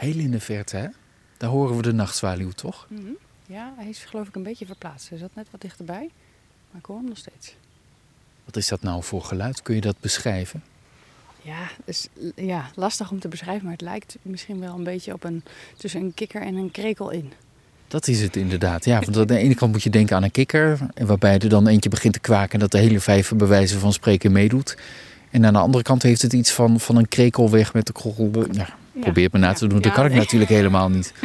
Heel in de verte, hè? Daar horen we de nachtzwaluw, toch? Mhm. Ja, hij is geloof ik een beetje verplaatst. Hij zat net wat dichterbij, maar ik hoor hem nog steeds. Wat is dat nou voor geluid? Kun je dat beschrijven? Ja, dus, ja, lastig om te beschrijven, maar het lijkt misschien wel een beetje op een, tussen een kikker en een krekel in. Dat is het inderdaad. Ja, want aan de ene kant moet je denken aan een kikker, waarbij er dan eentje begint te kwaken en dat de hele vijver bij wijze van spreken meedoet. En aan de andere kant heeft het iets van, van een krekelweg met de krol. Ja, probeer het me na te doen. Ja, dat kan ik natuurlijk helemaal niet.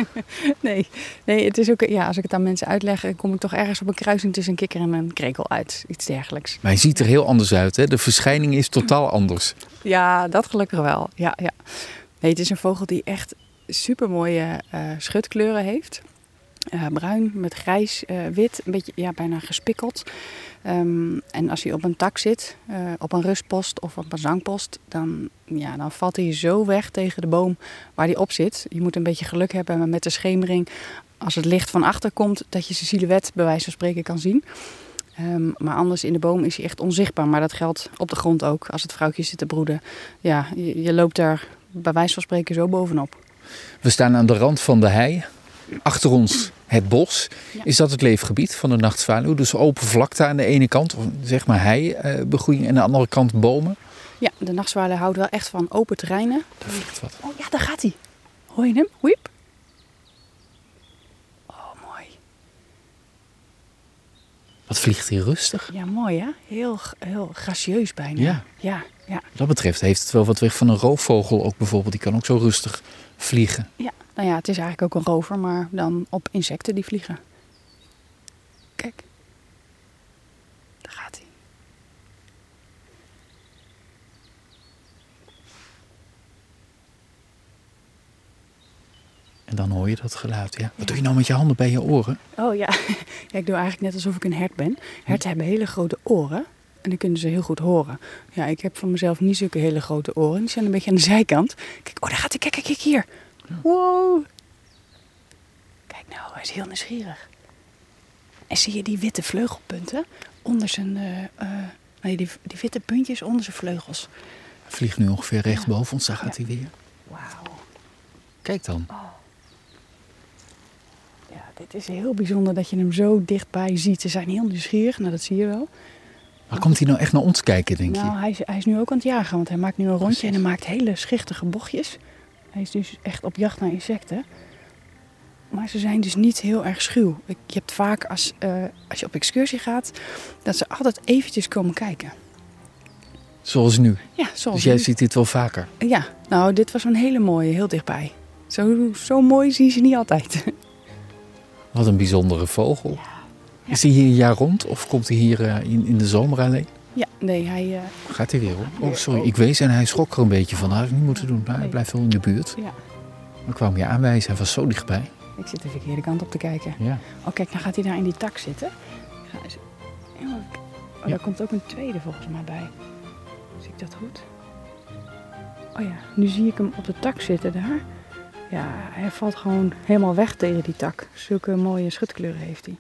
Nee, nee het is ook, ja, als ik het aan mensen uitleg, kom ik toch ergens op een kruising tussen een kikker en een krekel uit. Iets dergelijks. Maar hij ziet er heel anders uit. Hè? De verschijning is totaal anders. Ja, dat gelukkig wel. Ja, ja. Nee, het is een vogel die echt super mooie schutkleuren heeft. Eh, bruin met grijs, eh, wit, een beetje ja, bijna gespikkeld. Ehm, en als hij op een tak zit, eh, op een rustpost of op een zangpost, dan, ja, dan valt hij zo weg tegen de boom waar hij op zit. Je moet een beetje geluk hebben met de schemering. Als het licht van achter komt, dat je zijn silhouet bij wijze van spreken kan zien. Ehm, maar anders in de boom is hij echt onzichtbaar. Maar dat geldt op de grond ook. Als het vrouwtje zit te broeden. Ja, je, je loopt daar bij wijze van spreken zo bovenop. We staan aan de rand van de hei. Achter ons het bos. Ja. Is dat het leefgebied van de nachtzwaluw? Dus open vlakte aan de ene kant, of zeg maar heibegroeiing, en aan de andere kant bomen. Ja, de nachtzwaluw houdt wel echt van open terreinen. Daar vliegt wat. Oh ja, daar gaat hij. Hoor je hem? Wiep. Oh, mooi. Wat vliegt hier rustig? Ja, mooi hè? Heel, heel gracieus bijna. Ja. Ja, ja. Wat dat betreft heeft het wel wat weg van een roofvogel ook bijvoorbeeld. Die kan ook zo rustig vliegen. ja. Nou ja, het is eigenlijk ook een rover, maar dan op insecten die vliegen. Kijk. Daar gaat hij. En dan hoor je dat geluid. Ja. Wat doe je nou met je handen bij je oren? Oh ja. ja, ik doe eigenlijk net alsof ik een hert ben. Herten hebben hele grote oren en dan kunnen ze heel goed horen. Ja, ik heb van mezelf niet zulke hele grote oren. Die zijn een beetje aan de zijkant. Kijk, oh daar gaat hij. Kijk, kijk, kijk hier. Wow. Kijk nou, hij is heel nieuwsgierig. En zie je die witte vleugelpunten onder zijn... eh, eh, nee, die, die witte puntjes onder zijn vleugels. Hij vliegt nu ongeveer recht boven ons. Daar gaat hij weer. Wauw. Kijk dan. Ja, dit is heel bijzonder dat je hem zo dichtbij ziet. Ze zijn heel nieuwsgierig, nou dat zie je wel. Maar komt hij nou echt naar ons kijken, denk Nou, je? hij is, hij is nu ook aan het jagen, want hij maakt nu een rondje Precies. en hij maakt hele schichtige bochtjes. Hij is dus echt op jacht naar insecten. Maar ze zijn dus niet heel erg schuw. Ik- Je hebt vaak als, eh, als je op excursie gaat, dat ze altijd eventjes komen kijken. Zoals nu. Ja, zoals Dus jij nu. ziet dit wel vaker. Ja, nou dit was een hele mooie, heel dichtbij. Zo, zo mooi zie je ze niet altijd. Wat een bijzondere vogel. Is hij hier een jaar rond of komt hij hier eh, in, in de zomer alleen? Ja, nee, hij... eh, Gaat hij weer op? Oh, sorry. Ik wees en hij schrok er een beetje van. Dat had ik niet moeten doen. Maar hij blijft wel in de buurt. ja, We kwamen je aanwijzen. Hij was zo dichtbij. ik zit de verkeerde kant op te kijken. Ja. Oh, kijk, nou gaat hij daar in die tak zitten. Oh, Ja. daar komt ook een tweede volgens mij bij. Zie ik dat goed? Oh ja, nu zie ik hem op de tak zitten daar. Ja, hij valt gewoon helemaal weg tegen die tak. Zulke mooie schutkleuren heeft hij.